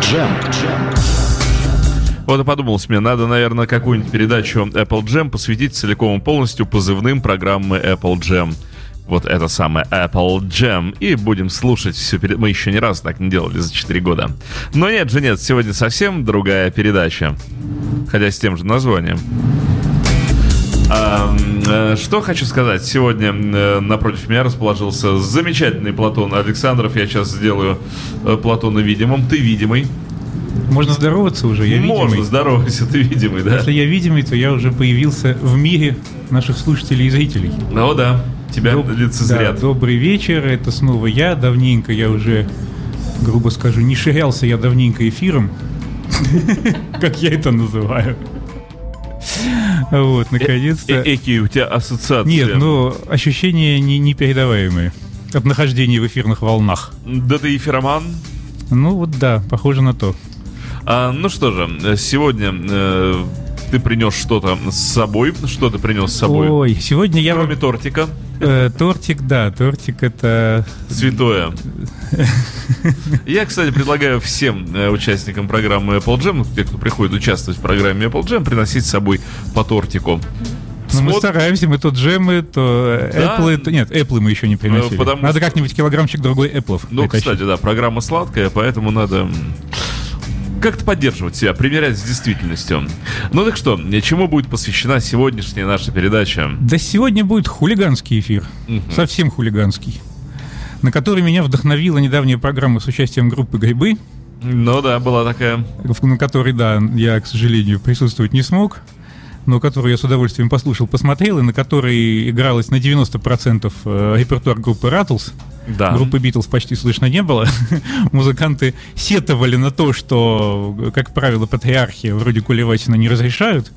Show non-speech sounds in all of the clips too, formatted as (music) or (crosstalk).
Джем. Вот и подумалось мне, надо, наверное, какую-нибудь передачу Apple Jam посвятить целиком и полностью позывным программы Apple Jam. Вот это самое Apple Jam. И будем слушать все перед... Мы еще ни разу так не делали за 4 года. Но нет же нет, сегодня совсем другая передача. Хотя с тем же названием. А, э, что хочу сказать. Сегодня э, напротив меня расположился замечательный Платон Александров. Я сейчас сделаю э, Платона видимым. Ты видимый. Можно здороваться уже, я Можно видимый. здоровайся, ты видимый, да? Если я видимый, то я уже появился в мире наших слушателей и зрителей. Ну да, тебя Доб- лицезрят. да, добрый вечер, это снова я. Давненько я уже, грубо скажу, не ширялся я давненько эфиром. (laughs) Как я это называю. Вот, наконец-то. Э- Эки, у тебя ассоциации. Нет, ну, ощущения не- непередаваемые от нахождения в эфирных волнах. Да ты эфироман. Ну вот да, похоже на то. А, ну что же, э, сегодня э, ты принес что-то с собой. Что ты принес с собой? Ой, сегодня я Кроме тортика. э, тортик, да, тортик это... Святое. (laughs) Я, кстати, предлагаю всем э, участникам программы Apple Jam, те, кто приходит участвовать в программе Apple Jam, приносить с собой по тортику. Ну, мы стараемся, мы то джемы, то Да. Apple, то... Нет, Apple мы еще не приносили. Э, потому Надо как-нибудь килограммчик другой Apple Ну, кстати, да, программа сладкая, поэтому надо как-то поддерживать себя, примерять с действительностью. Ну так что, чему будет посвящена сегодняшняя наша передача? Да сегодня будет хулиганский эфир. Совсем хулиганский. На который меня вдохновила недавняя программа с участием группы «Грибы», Ну да, была такая. на которой, да, я, к сожалению, присутствовать не смог, но которую я с удовольствием послушал, посмотрел, и на которой игралось на 90% э, репертуар группы «Ратлз». Да. Группы Битлз почти слышно не было. (laughs) Музыканты сетовали на то, что, как правило, патриархи вроде Коли Васина не разрешают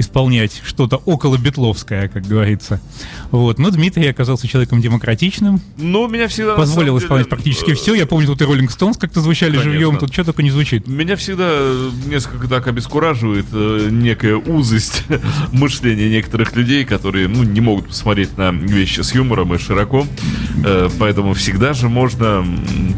исполнять что-то около битловское, как говорится. Вот. Но Дмитрий оказался человеком демократичным, Ну, меня всегда... позволил исполнять деле, практически э, все. Я помню, тут и Роллинг Стоунс как-то звучали Конечно. живьем, тут что только не звучит. Меня всегда несколько так обескураживает э, некая узость (laughs) мышления некоторых людей, которые ну, не могут посмотреть на вещи с юмором и широко. Э, поэтому всегда же можно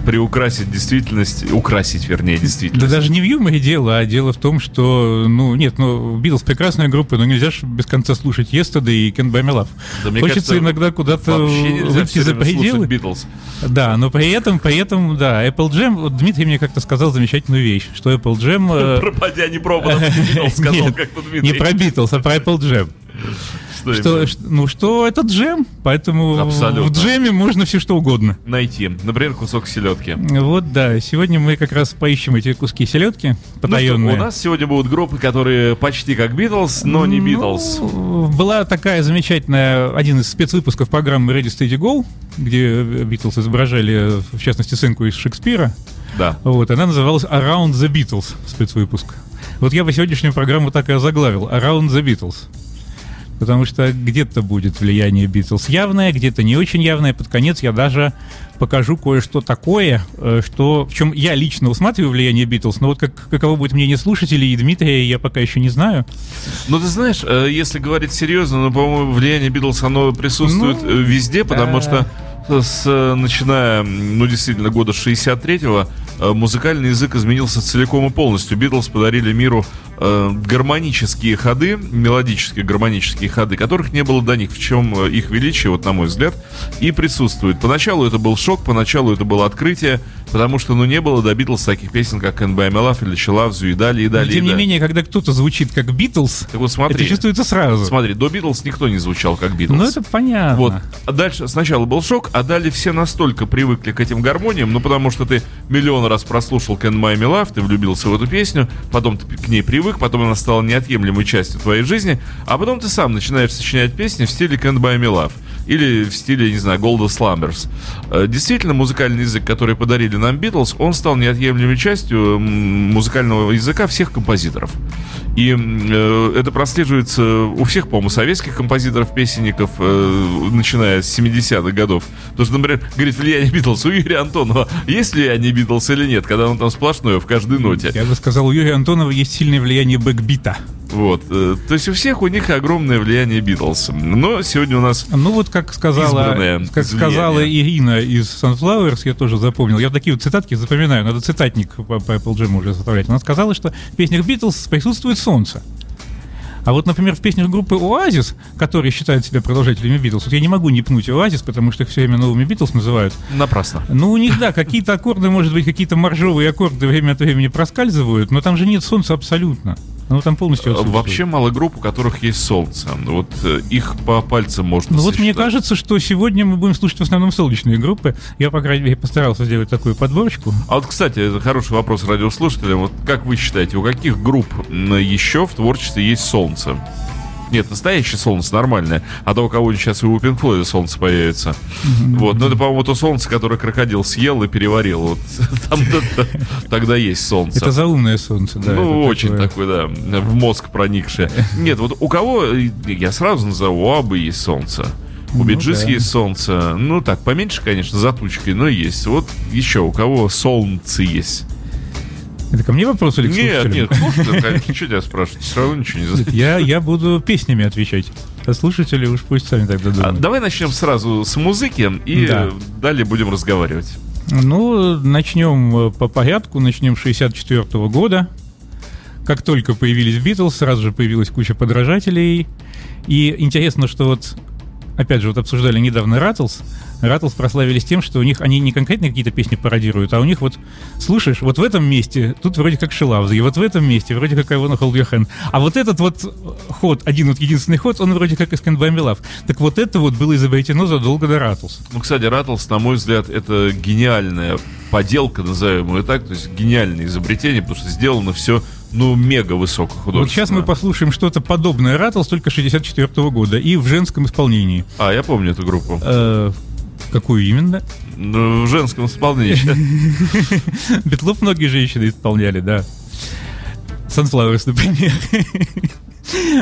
приукрасить действительность, украсить, вернее, Да действительность. даже не в юморе дело, а дело в том, что, ну, нет, ну, Битлз прекрасная группа, но нельзя же без конца слушать Yesterday и Can't Buy Me Love. Да, Хочется кажется, иногда куда-то выйти за пределы. Битлз. Да, но при этом, при этом, да, Apple Jam, вот Дмитрий мне как-то сказал замечательную вещь, что Apple Jam... э, Пропадя не пробовал, (laughs) Битлз сказал как-то Дмитрий. Не про Beatles, а про Apple Jam. Что Что, ну, что это джем, поэтому Абсолютно. в джеме можно все что угодно. Найти, например, кусок селедки. Вот, да, сегодня мы как раз поищем эти куски селедки Ну что, потаенные. у нас сегодня будут группы, которые почти как Битлз, но не Ну, Битлз. Была такая замечательная, один из спецвыпусков программы Ready Steady Go, где Битлз изображали, в частности, сценку из Шекспира. Да. Вот, она называлась Around the Beatles, спецвыпуск. Вот я бы сегодняшнюю программу так и озаглавил, Around the Beatles. Потому что где-то будет влияние Битлз явное, где-то не очень явное. Под конец я даже покажу кое-что такое, э, что, в чем я лично усматриваю влияние Битлз, но вот как, каково будет мнение слушателей и Дмитрия, я пока еще не знаю. Ну, ты знаешь, э, если говорить серьезно, ну, по-моему, влияние Битлз, оно присутствует Ну, э, везде, потому что с, начиная, ну, действительно, года 63-го, э, музыкальный язык изменился целиком и полностью. Битлз подарили миру э, гармонические ходы, мелодические гармонические ходы, которых не было до них, в чем э, их величие, вот на мой взгляд, и присутствует. Поначалу это был шок, поначалу это было открытие, потому что, ну, не было до Битлз таких песен, как «Can't Buy Me Love» или «She Loves You» и далее, и Но, далее. тем и не далее. менее, когда кто-то звучит как Битлз, вот смотри. это чувствуется сразу. Смотри, до Битлз никто не звучал как Битлз. Ну, это понятно. Вот. А дальше сначала был шок, а далее все настолько привыкли к этим гармониям, ну потому что ты миллион раз прослушал Can My Me Love, ты влюбился в эту песню, потом ты к ней привык, потом она стала неотъемлемой частью твоей жизни, а потом ты сам начинаешь сочинять песни в стиле Can't Buy Me Love или в стиле, не знаю, Golden Slumbers. Э, Действительно, музыкальный язык, который подарили нам Битлз, он стал неотъемлемой частью музыкального языка всех композиторов. И э, это прослеживается у всех, по-моему, советских композиторов, песенников, э, начиная с 70-х годов. Потому что, например, говорит, влияние Битлз у Юрия Антонова. Есть влияние Битлз или нет, когда он там сплошное в каждой ноте? Я бы сказал, у Юрия Антонова есть сильное влияние бэкбита. Вот. э, То есть у всех у них огромное влияние Битлз. Но сегодня у нас Ну вот как сказала, как сказала. Ирина из Sunflowers, я тоже запомнил. Я такие вот цитатки запоминаю, надо цитатник по, по Apple Jam уже составлять. Она сказала, что в песнях Битлз присутствует солнце. А вот, например, в песнях группы Оазис, которые считают себя продолжателями Битлз, вот я не могу не пнуть Оазис, потому что их все время новыми Битлз называют. напрасно. Ну, у них, да, какие-то аккорды, может быть, какие-то моржовые аккорды время от времени проскальзывают, но там же нет солнца абсолютно. Оно там полностью отсутствует. Вообще мало групп, у которых есть солнце. Вот э, их по пальцам можно Ну вот мне кажется, что сегодня мы будем слушать в основном солнечные группы. Я, по крайней мере, постарался сделать такую подборочку. А вот, кстати, это хороший вопрос радиослушателям. Вот как вы считаете, у каких групп еще в творчестве есть солнце? Нет, настоящее солнце нормальное. А то у кого-нибудь сейчас и у Pink Floyd солнце появится. Вот. Но это, по-моему, то солнце, которое крокодил съел и переварил. Вот (laughs) там тогда есть солнце. Это заумное солнце, да. ну, очень такое. такой, да, в мозг проникшее. Нет, вот у кого, э, я сразу назову, у Абы есть солнце. У Ну, Биджис да. есть солнце. Ну, так, поменьше, конечно, за тучкой, но есть. Вот еще у кого солнце есть. Это ко мне вопрос или к Нет, нет, слушай, конечно, что тебя спрашивать? Все равно ничего не за- Я, я буду песнями отвечать. А слушатели уж пусть сами тогда А, думают. Давай начнем сразу с музыки и Да. далее будем разговаривать. Ну, начнем э, по порядку. Начнем с 64 года. Как только появились Битлз, сразу же появилась куча подражателей. И интересно, что вот, опять же, вот обсуждали недавно Раттлс. Раттлс прославились тем, что у них они не конкретно какие-то песни пародируют, а у них вот, слушаешь, вот в этом месте тут вроде как Шилавзи, и вот в этом месте вроде как your hand. А вот этот вот ход, один вот единственный ход, он вроде как из Can't Love. Так вот это вот было изобретено задолго до Раттлс. Ну, кстати, Раттлс, на мой взгляд, это гениальная поделка, назовем ее так, то есть гениальное изобретение, потому что сделано все, ну, мега высокохудожественно. Вот сейчас мы послушаем что-то подобное Раттлс только 64 года и в женском исполнении. А, я помню эту группу. Э, какую именно? Ну, В женском исполнении. (laughs) Битлов многие женщины исполняли, да. Sunflowers, например.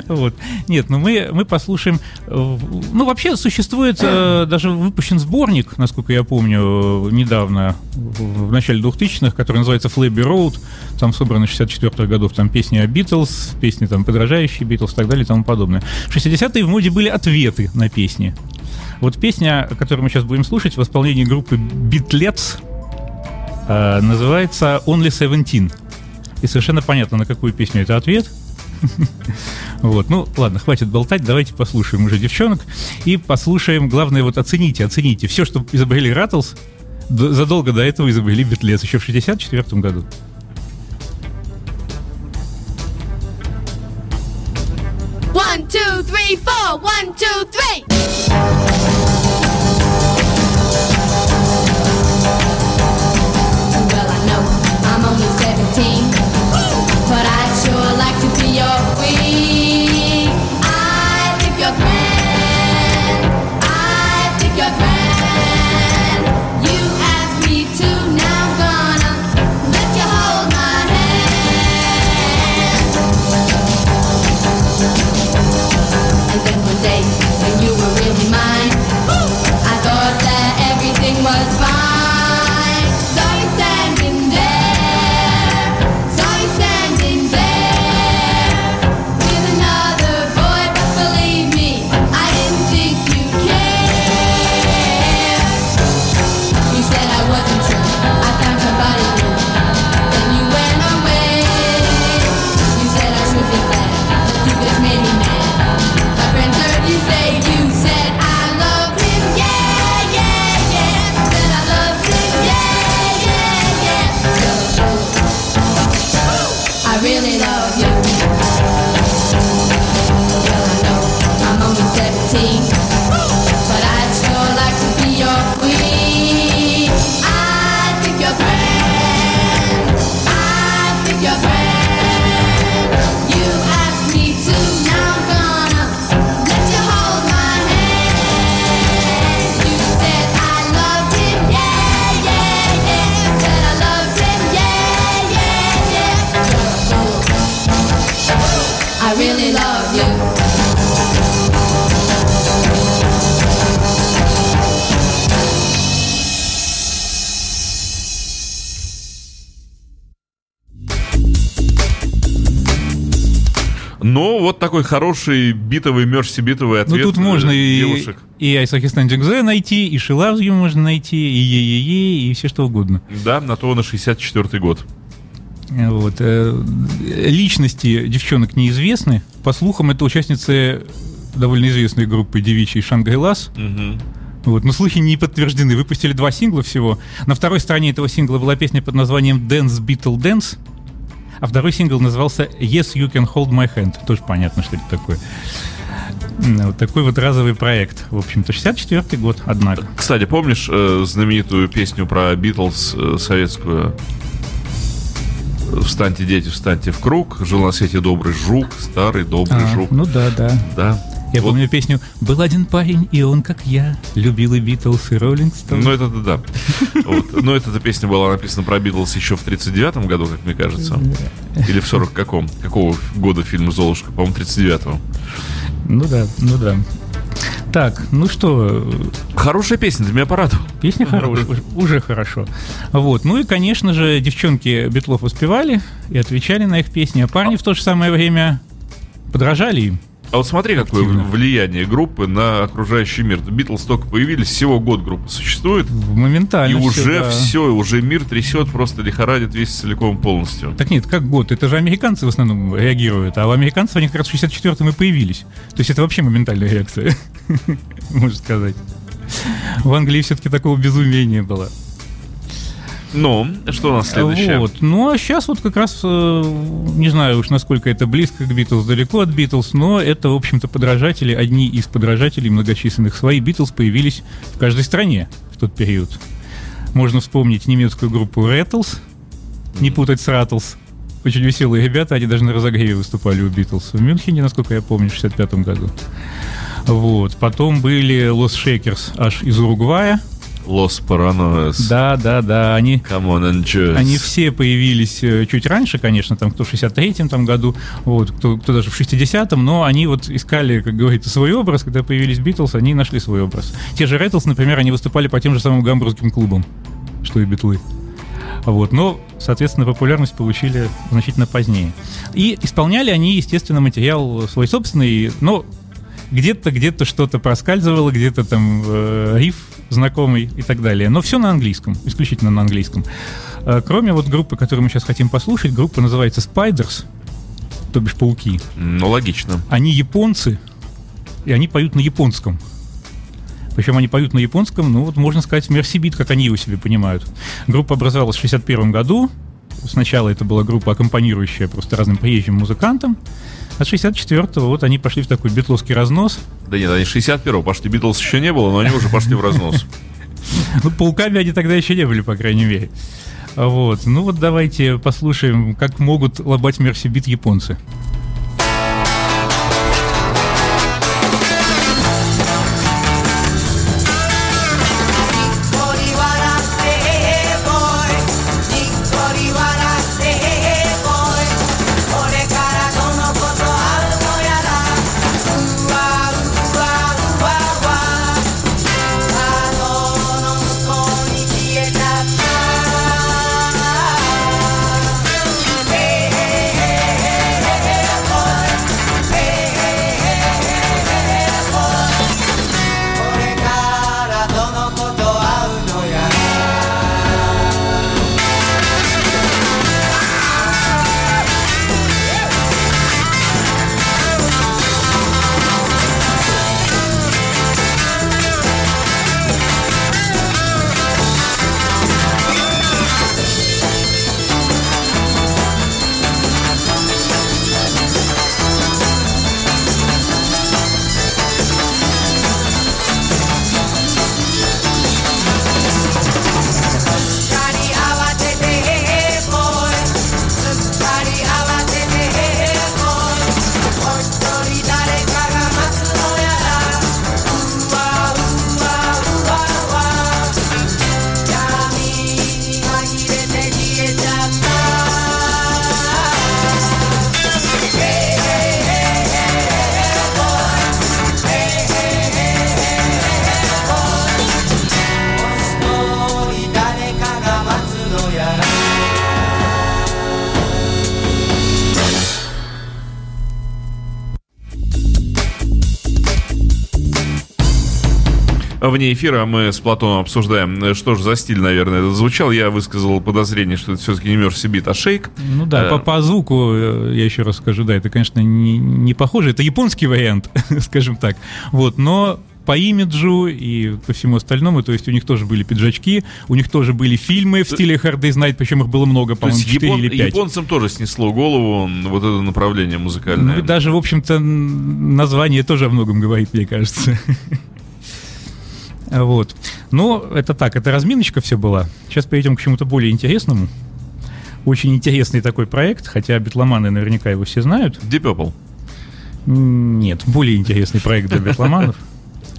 Вот. Нет, ну мы, мы послушаем... Ну, вообще существует э, даже выпущен сборник, насколько я помню, недавно, в, в начале 2000-х, который называется Flabby Road. Там собраны 64-х годов там песни о Битлз, песни там подражающие Битлз и так далее и тому подобное. В 60-е в моде были ответы на песни. Вот песня, которую мы сейчас будем слушать в исполнении группы Beatlettes, э, называется Only Seventeen. И совершенно понятно, на какую песню это ответ. (laughs) Вот, ну ладно, хватит болтать, давайте послушаем уже девчонок и послушаем, главное, вот оцените, оцените. Все, что изобрели д- задолго до этого изобрели Битлес, еще в 64 году. One, two, three, four. One, two, three. Такой хороший битовый, мерси-битовый Ну ответ тут э, можно и, девушек. и I Saw Her Standing There найти, и She Loves You можно найти, и Yeah-Yeah-Yeah, и все что угодно. Да, на то на 64-й год. Вот. э, Личности девчонок неизвестны. По слухам, это участницы довольно известной группы девичьей Shangri-Las. Мгм. Вот, но слухи не подтверждены. Выпустили два сингла всего. На второй стороне этого сингла была песня под названием Dance Beatle Dance, а второй сингл назывался Yes You Can Hold My Hand. Тоже понятно, что это такое. Вот такой вот разовый проект. В общем-то, 64-й год, однако. Кстати, помнишь э, знаменитую песню про Битлз э, советскую? Встаньте, дети, встаньте в круг. Жил на свете добрый жук, старый добрый А, жук. ну да, да. Да. Я Вот. помню песню «Был один парень, и он, как я, любил и Битлз, и Роллинг Стоунс». Ну, это да. Вот. Но эта песня была написана про Битлз еще в 39-м году, как мне кажется. Или в 40 каком? Какого года фильм «Золушка»? По-моему, 39-го. Ну да, ну да. Так, ну что, Хорошая песня, ты меня порадовал. Песня хорошая, уж- уже хорошо. Вот. Ну и, конечно же, девчонки Битлов успевали и отвечали на их песни, а парни в то же самое время подражали им. А вот смотри, какое Активно. влияние группы на окружающий мир. Битлз только появились, всего год группа существует. И Моментально. всё, уже да. все, уже мир трясет, просто лихорадит весь целиком полностью. Так нет, как год? Это же американцы в основном реагируют, а у американцев они как раз в 64-м и появились. То есть это вообще моментальная реакция, (laughs) можно сказать. В Англии все-таки такого безумия не было. Но, что у нас следующее? Вот. Ну, а сейчас вот как раз, э, не знаю уж, насколько это близко к Битлз, далеко от Битлз, но это, в общем-то, подражатели, одни из подражателей многочисленных. Свои Битлз появились в каждой стране в тот период. Можно вспомнить немецкую группу Rattles, не путать с Rattles. Очень веселые ребята, они даже на разогреве выступали у Битлз. В Мюнхене, насколько я помню, в 65 году. Вот. Потом были Los Shakers аж из Уругвая. Los Paranoias. Да, да, да, они Come on and choose. они все появились э, чуть раньше, конечно, там кто в 63-м там году, вот, кто, кто даже в 60-м, но они вот искали, как говорится, свой образ, когда появились Битлз, они нашли свой образ. Те же Рэтлс, например, они выступали по тем же самым гамбургским клубам, что и Битлы. Вот, но, соответственно, популярность получили значительно позднее. И исполняли они, естественно, материал свой собственный, но где-то где-то что-то проскальзывало, где-то там э, риф знакомый и так далее. Но все на английском, исключительно на английском. Э, кроме вот группы, которую мы сейчас хотим послушать, группа называется Spiders, то бишь пауки. Ну, логично. Они японцы, и они поют на японском. Причем они поют на японском, ну вот можно сказать, мерсибит, как они его себе понимают. Группа образовалась в 61 году. Сначала это была группа, аккомпанирующая просто разным приезжим музыкантам. А с 64-го вот они пошли в такой битловский разнос. Да нет, они 61-го пошли. Битлз еще не было, но они уже пошли в разнос. (laughs) Ну, пауками они тогда еще не были, по крайней мере. А Вот. Ну вот давайте послушаем, как могут лобать мерсибит японцы. Вне эфира мы с Платоном обсуждаем, э, что же за стиль, наверное, это звучал. Я высказал подозрение, что это все-таки не Мерси Бит, а Шейк. Ну да, Э, по, по звуку, э, я еще раз скажу, да, это, конечно, не, не похоже. Это японский вариант, (laughs) скажем так. Вот, но по имиджу и по всему остальному, то есть у них тоже были пиджачки, у них тоже были фильмы в стиле Hard Day's Night, причем их было много, по-моему, 4 япон- или 5. японцам тоже снесло голову вот это направление музыкальное. Ну и даже, в общем-то, название тоже о многом говорит, мне кажется. (laughs) Вот. Ну, это так, это разминочка все была. Сейчас перейдем к чему-то более интересному. Очень интересный такой проект, хотя битломаны наверняка его все знают. Deep Purple. Нет, более интересный проект для битломанов.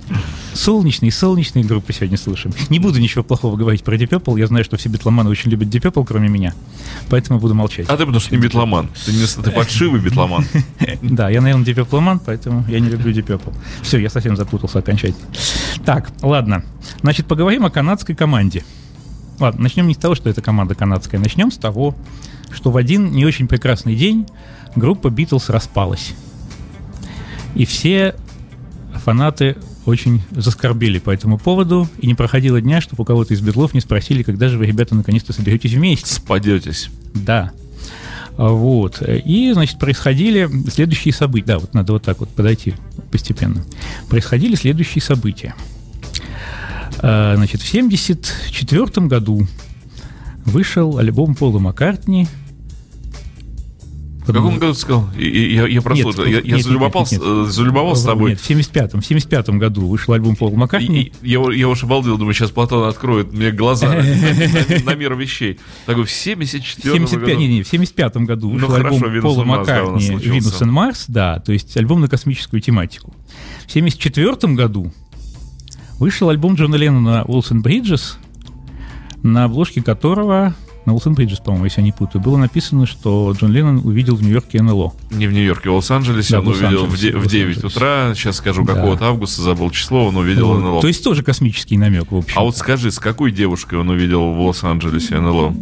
(laughs) Солнечные, солнечные группы сегодня слушаем. Не буду ничего плохого говорить про Deep Purple. Я знаю, что все битломаны очень любят Deep Purple, кроме меня. Поэтому буду молчать. А ты потому что не битломан. Ты, не, ты подшивый битломан. (laughs) Да, я, наверное, Deep Purple-ман, поэтому я не люблю Deep Purple. Все, я совсем запутался окончательно. Так, ладно. Значит, поговорим о канадской команде. Ладно, начнем не с того, что это команда канадская. Начнем с того, что в один не очень прекрасный день группа Битлз распалась. И все фанаты очень заскорбели по этому поводу, и не проходило дня, чтобы у кого-то из битлов не спросили, когда же вы, ребята, наконец-то соберетесь вместе. Спадетесь. Да. А, Вот. И, значит, происходили следующие события. Да, вот надо вот так вот подойти постепенно. Происходили следующие события. А, Значит, в 1974 году вышел альбом Пола Маккартни. В каком году ты сказал? Я, я прослушал. Нет, Я, нет, я нет, залюбовался, нет, нет. э, залюбовался с тобой. Нет, в 75-м. В 75 году вышел альбом Пола Маккартни. Я, я уж обалдел, думаю, сейчас Платон откроет мне глаза (laughs) на, мир вещей. Такой в В 74 75, году. не, не, в 75 году Ну, вышел хорошо, альбом «Venus Пола and Mars», да, у нас Маккартни. «Винус и Марс», да, то есть альбом на космическую тематику. В 74 году вышел альбом Джона Леннона «Уолсон Бриджес», на обложке которого, на Уолсон Бриджес, по-моему, если я не путаю, было написано, что Джон Леннон увидел в Нью-Йорке НЛО. Не в Нью-Йорке, а в Лос-Анджелесе. Да, он увидел в, де- в 9 Лос-Анджелесе. утра. Сейчас скажу, Да. какого-то августа, забыл число, он увидел Вот. НЛО. То есть тоже космический намек, в общем. А вот скажи, с какой девушкой он увидел в Лос-Анджелесе НЛО?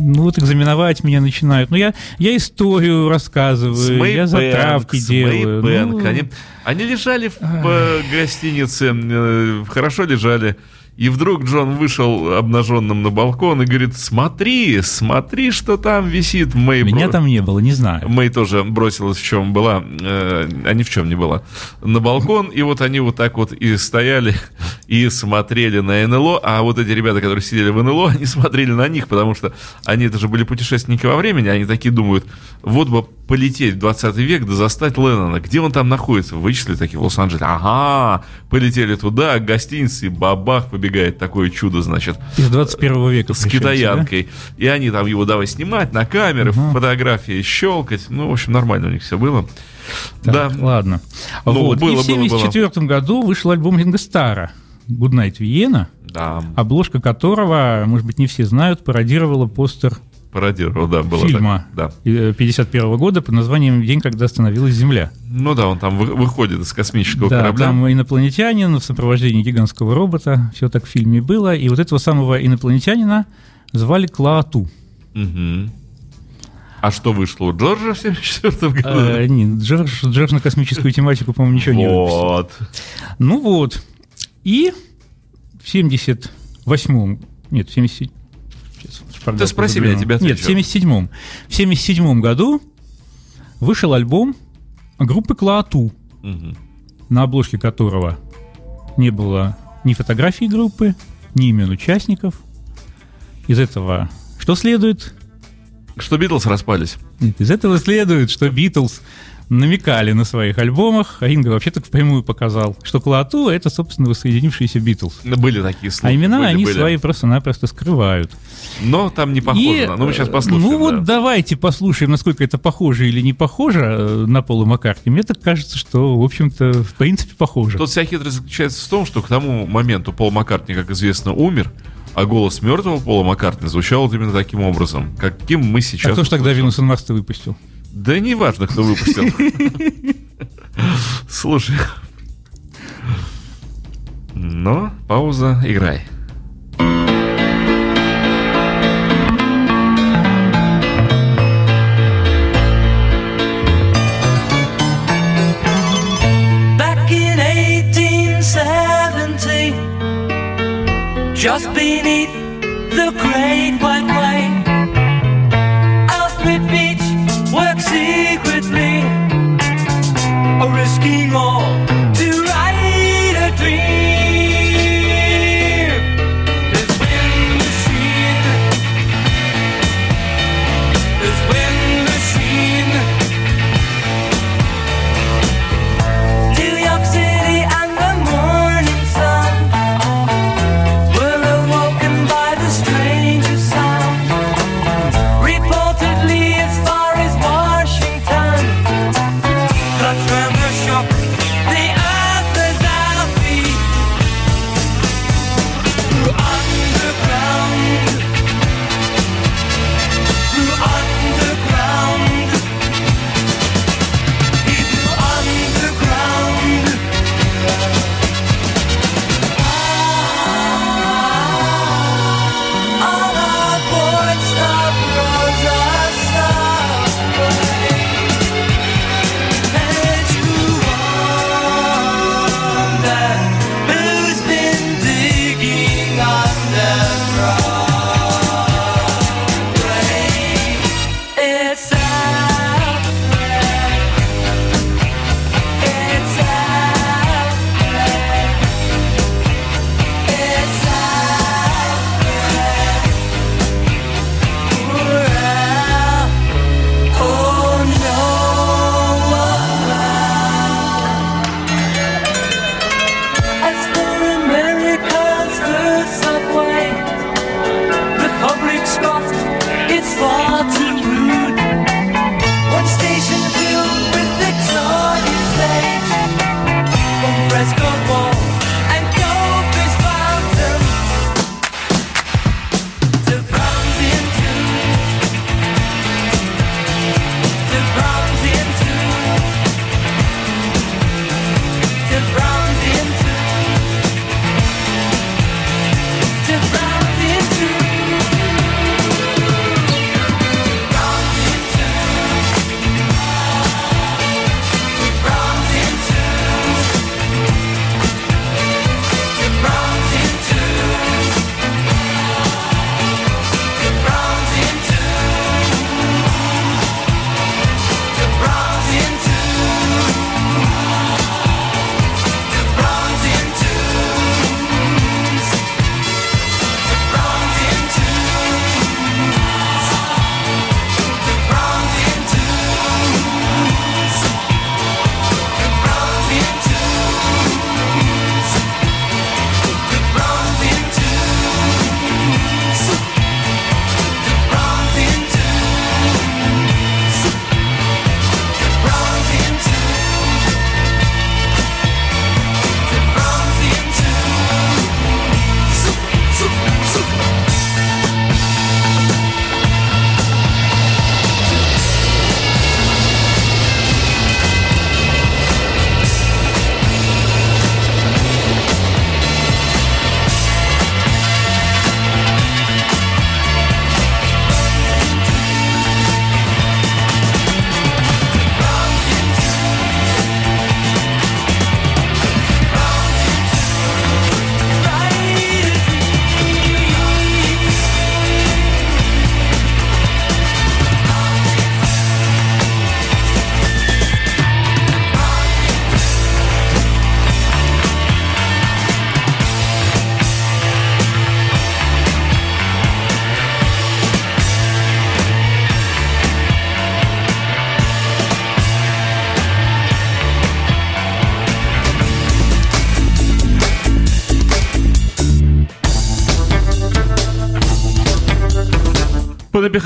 Ну вот экзаменовать меня начинают. Ну я, я историю рассказываю, С я затравки с делаю. Ну, Они, они лежали в э, гостинице, э, хорошо лежали. И вдруг Джон вышел обнаженным на балкон и говорит, смотри, смотри, что там висит. Мэй Меня бро- там не было, не знаю. Мэй тоже бросилась в чем была, э, а ни в чем не была, на балкон, и вот они вот так вот и стояли, (laughs) и смотрели на НЛО, а вот эти ребята, которые сидели в НЛО, (laughs) они смотрели на них, потому что они это же были путешественники во времени, они такие думают, вот бы полететь в 20 век, да застать Леннона, где он там находится, вычислили такие в Лос-Анджелесе, ага, полетели туда, к гостинице, и побегает такое чудо, значит, Из 21 века. с пришельцы, да? китаянкой. И они там его давай снимать на камеры, фотографии щелкать. Ну, в общем, нормально у них все было. Так, да. ладно. Ну, вот. было, и в было, было. 1974 году вышел альбом Ринга Стара «Good Night Vienna», Да, обложка которого, может быть, не все знают, пародировала постер пародировал, да, было фильма так. Да. 1951 года под названием «День, когда остановилась Земля». Ну да, он там вы- выходит из космического Да, корабля. там инопланетянин в сопровождении гигантского робота, все так в фильме было, и вот этого самого инопланетянина звали Клаату. Мгм. А что вышло у Джорджа в 74 году? Э, нет, Джордж, Джордж на космическую тематику, по-моему, ничего не выпустил. Вот. Ну вот. И в 78-м... Нет, в 77 Сейчас, Ты спроси меня, я тебе Нет, в 77-м. В 77 году вышел альбом группы Клаату, на обложке которого не было ни фотографии группы, ни имен участников. Из этого что следует? Что Битлз распались? Нет, из этого следует, что Битлз намекали на своих альбомах, а Инга вообще так впрямую показал, что Клаату — это, собственно, воссоединившиеся Битлз. Были такие слухи. А имена были, они были. свои просто-напросто скрывают. Но там не похоже. И, на- Ну, мы сейчас э, послушаем. Ну вот да. давайте послушаем, насколько это похоже или не похоже э, на Пола Маккартни. Мне так кажется, что, в общем-то, в принципе, похоже. Тут вся хитрость заключается в том, что к тому моменту Пол Маккартни, как известно, умер, а голос мертвого Пола Маккартни звучал вот именно таким образом, каким мы сейчас... а кто ж тогда. Винус Марс выпустил? Да не важно, кто выпустил. Слушай. Но пауза, играй. 1870, beneath secret.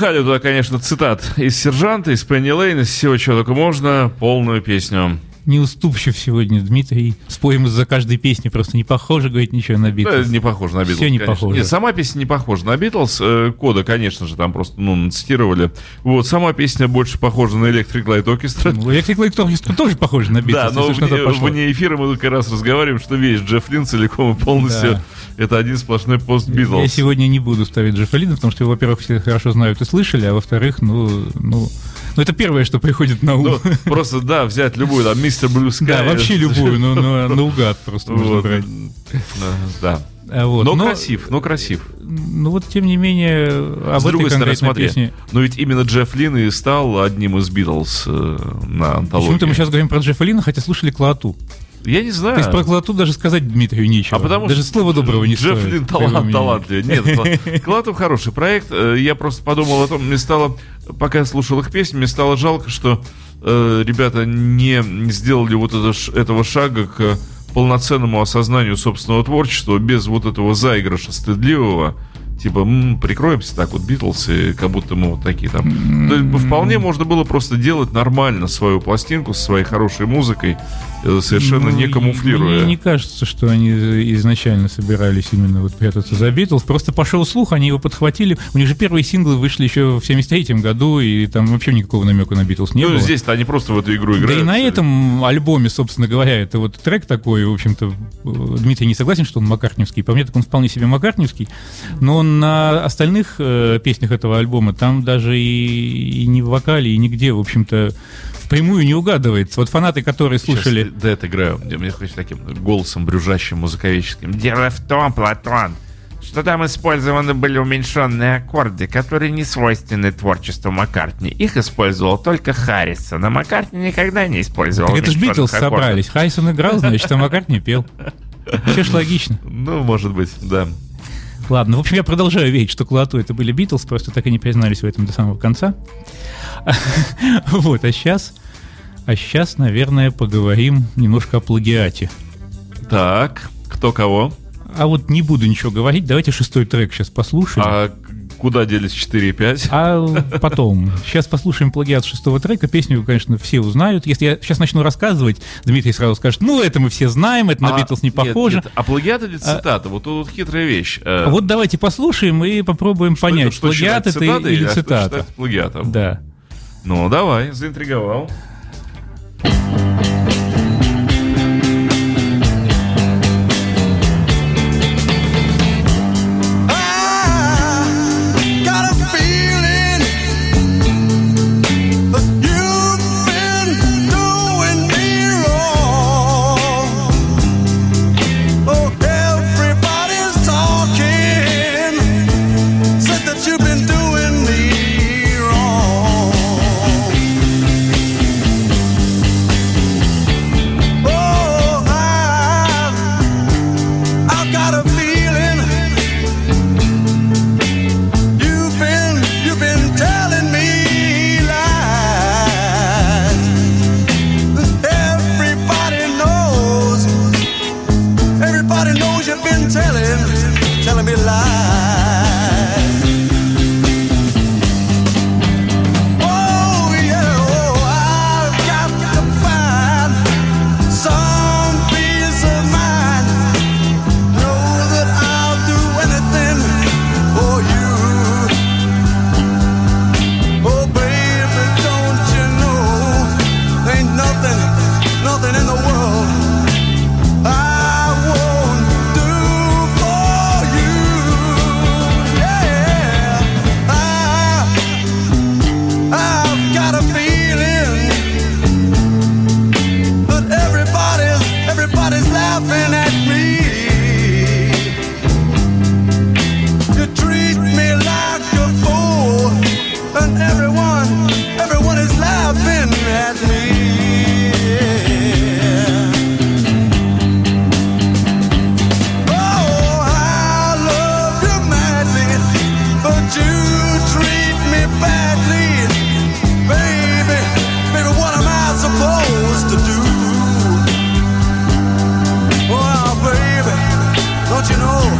Понапихали туда, конечно, цитат из «Сержанта», из «Пенни Лейн», из всего, чего только можно, полную песню. Неуступчив сегодня Дмитрий. Споем из-за каждой песни просто не похоже, говорит, ничего на Да, Битлз. не похоже на Битлз. Всё не конечно. похоже. Нет, сама песня не похожа на Битлз. Э, Кода, конечно же, там просто, ну, цитировали. Вот, сама песня больше похожа на Electric Light Orchestra. Ну, Electric Light Orchestra тоже похоже на Битлз, Да, но вне, вне эфира мы как раз разговариваем, что весь Джефф Лин целиком и полностью Да. это один сплошной пост Я Битлз. сегодня не буду ставить Джеффа Лина, потому что его, во-первых, все хорошо знают и слышали, а во-вторых, ну, ну, ну, это первое, что приходит на ум. Ну, просто, да, взять любую, там, Мистер Блю да, вообще любую, но но (laughs) наугад просто можно брать. Да. А вот, Но красив, но красив. Ну вот, тем не менее, об С этой другой стороны, смотри, песне... но ведь именно Джефф Лин и стал одним из Битлз э, на антологии. Почему-то мы сейчас говорим про Джеффа Лина, хотя слушали Клоату. Я не знаю. То есть про Клоату даже сказать Дмитрию нечего. А потому даже что слова доброго не Джефф стоит. Лин талант, талантливый. Нет, Кла- (laughs) Клатов хороший проект. Э, Я просто подумал о том, мне стало, пока я слушал их песни, мне стало жалко, что э, ребята не сделали вот это этого шага к полноценному осознанию собственного творчества без вот этого заигрыша стыдливого. Типа, «М, прикроемся так вот, Битлз, и как будто мы вот такие там. То есть, вполне можно было просто делать нормально свою пластинку со своей хорошей музыкой, э, совершенно Ну, не камуфлируя. Мне не кажется, что они изначально собирались именно вот прятаться за Битлз. Просто пошел слух, они его подхватили. У них же первые синглы вышли еще в 73 году, и там вообще никакого намека на Битлз не ну, было. здесь-то они просто в эту игру Да играют. и на этом альбоме, собственно говоря, это вот трек такой, в общем-то, э, Дмитрий не согласен, что он маккартневский. По мне, так он вполне себе маккартневский. Но на остальных э, песнях этого альбома там даже и, и не в вокале, и нигде, в общем-то, впрямую не угадывается. Вот фанаты, которые слушали... Сейчас дуэт играю. Мне, хочется таким голосом брюжащим, музыковеческим. Дело в том, Платон, что там использованы были уменьшенные аккорды, которые не свойственны творчеству Маккартни. Их использовал только Харрисон, а Маккартни никогда не использовал Так это же Битлз собрались. Хайсон играл, значит, а Маккартни пел. (laughs) Все ж логично. Ну, может быть, да. Ладно, в общем, я продолжаю верить, что Клоату это были Битлз, просто так и не признались в этом до самого конца. (laughs) Вот, а сейчас... А сейчас, наверное, поговорим немножко о плагиате. Так, кто кого? А вот не буду ничего говорить, давайте шестой трек сейчас послушаем. А куда делись 4 и 5? А потом. Сейчас послушаем плагиат шестого трека. Песню, конечно, все узнают. Если я сейчас начну рассказывать, Дмитрий сразу скажет, ну, это мы все знаем, это на А, Битлз не нет, похоже. нет, а плагиат или цитата? Вот тут хитрая вещь. Э, А Вот давайте послушаем и попробуем что понять, это- что плагиат это или а что цитата. считать плагиатом? Да. Ну, давай, заинтриговал. I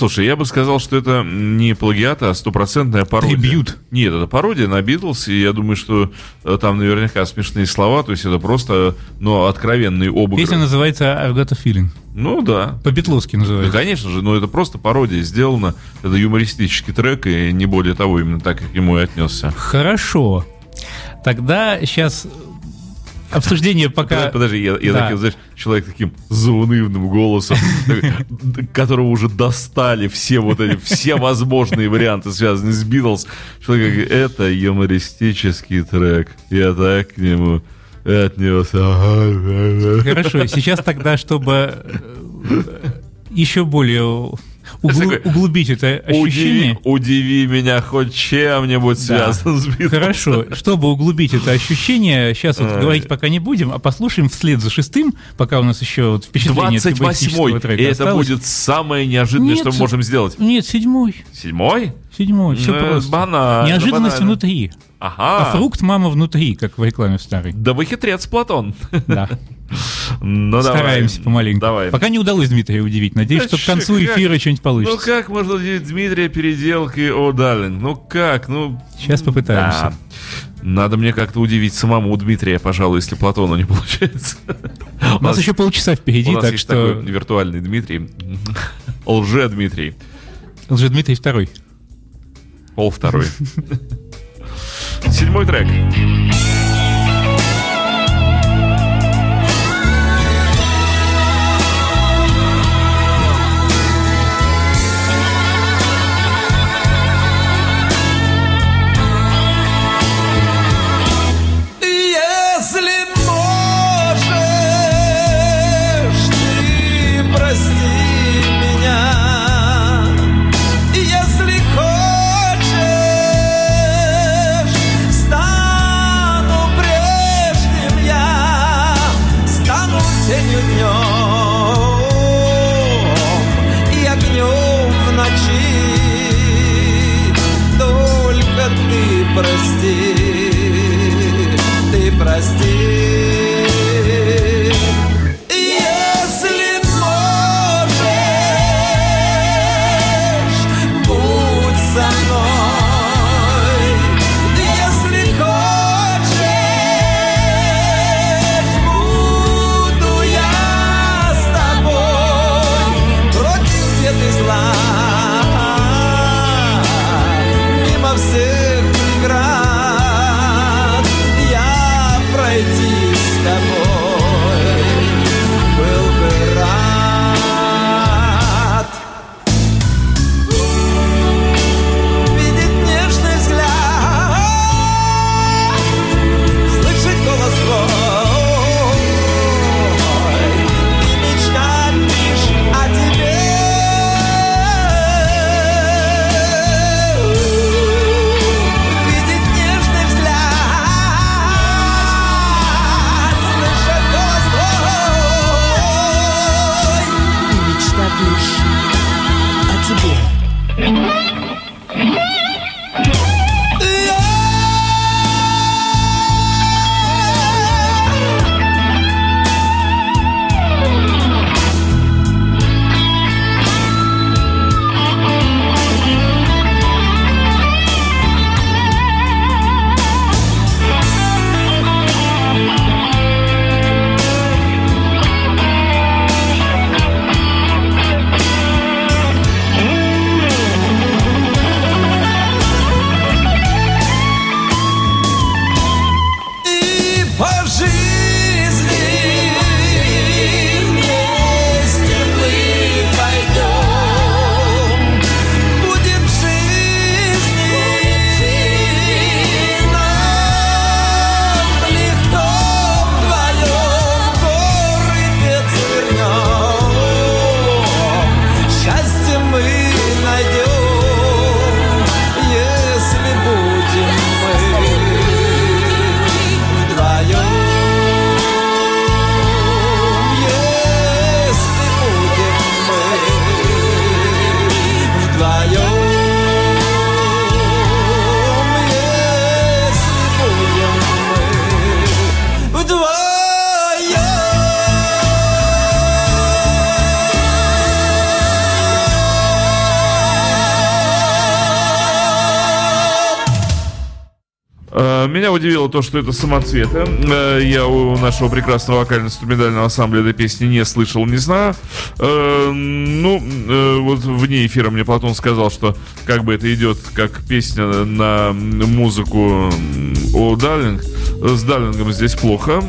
слушай, я бы сказал, что это не плагиат, а стопроцентная пародия. Трибьют. Нет, это пародия на Битлз, и я думаю, что э, там наверняка смешные слова, то есть это просто, ну, откровенный обыгрыш. Песня называется I've got a feeling. Ну, да. По-бетловски Да, называется. конечно же, но это просто пародия сделана. Это юмористический трек, и не более того, именно так, как к нему и отнесся. Хорошо. Тогда сейчас обсуждение пока... Подожди, я, я Да. таким, знаешь, человек таким заунывным голосом, (laughs) которого уже достали все вот эти, все возможные варианты, связанные с Битлз. Человек говорит, это юмористический трек. Я так к нему отнесся. Хорошо, сейчас тогда, чтобы э, еще более такой, углубить это Удиви, ощущение... удиви меня хоть чем-нибудь Да. связанным с Битлз. Хорошо, чтобы углубить это ощущение, сейчас вот говорить пока не будем, а послушаем вслед за шестым, пока у нас еще вот впечатление от 28-й, юмористического трека и это осталось. будет самое неожиданное, Нет. что мы можем сделать. Нет, седьмой. Седьмой? Седьмой, все Ну, просто. банально, Неожиданность банально. внутри. А Ага. фрукт мама внутри, как в рекламе старой. Да вы хитрец, Платон. Да. (laughs) Ну, давай. Стараемся помаленьку. Давай. Пока не удалось Дмитрия удивить. Надеюсь, Да что к концу как? эфира что-нибудь Ну получится. как можно удивить Дмитрия переделкой О Дарлинг? Ну как? Ну... Сейчас попытаемся. Да. Надо мне как-то удивить самому Дмитрия, пожалуй, если Платону не получается. У нас еще полчаса впереди, так что виртуальный Дмитрий. (laughs) Лже-Дмитрий. Лже-Дмитрий второй. Пол второй. (laughs) Седьмой трек. Удивило то, что это самоцветы. Э, Я у нашего прекрасного вокально-инструментального ансамбля этой песни не слышал, не знаю. Э, Ну, э, вот вне эфира мне Платон сказал, что как бы это идет как песня на музыку о Дарлинг. С Дарлингом здесь плохо.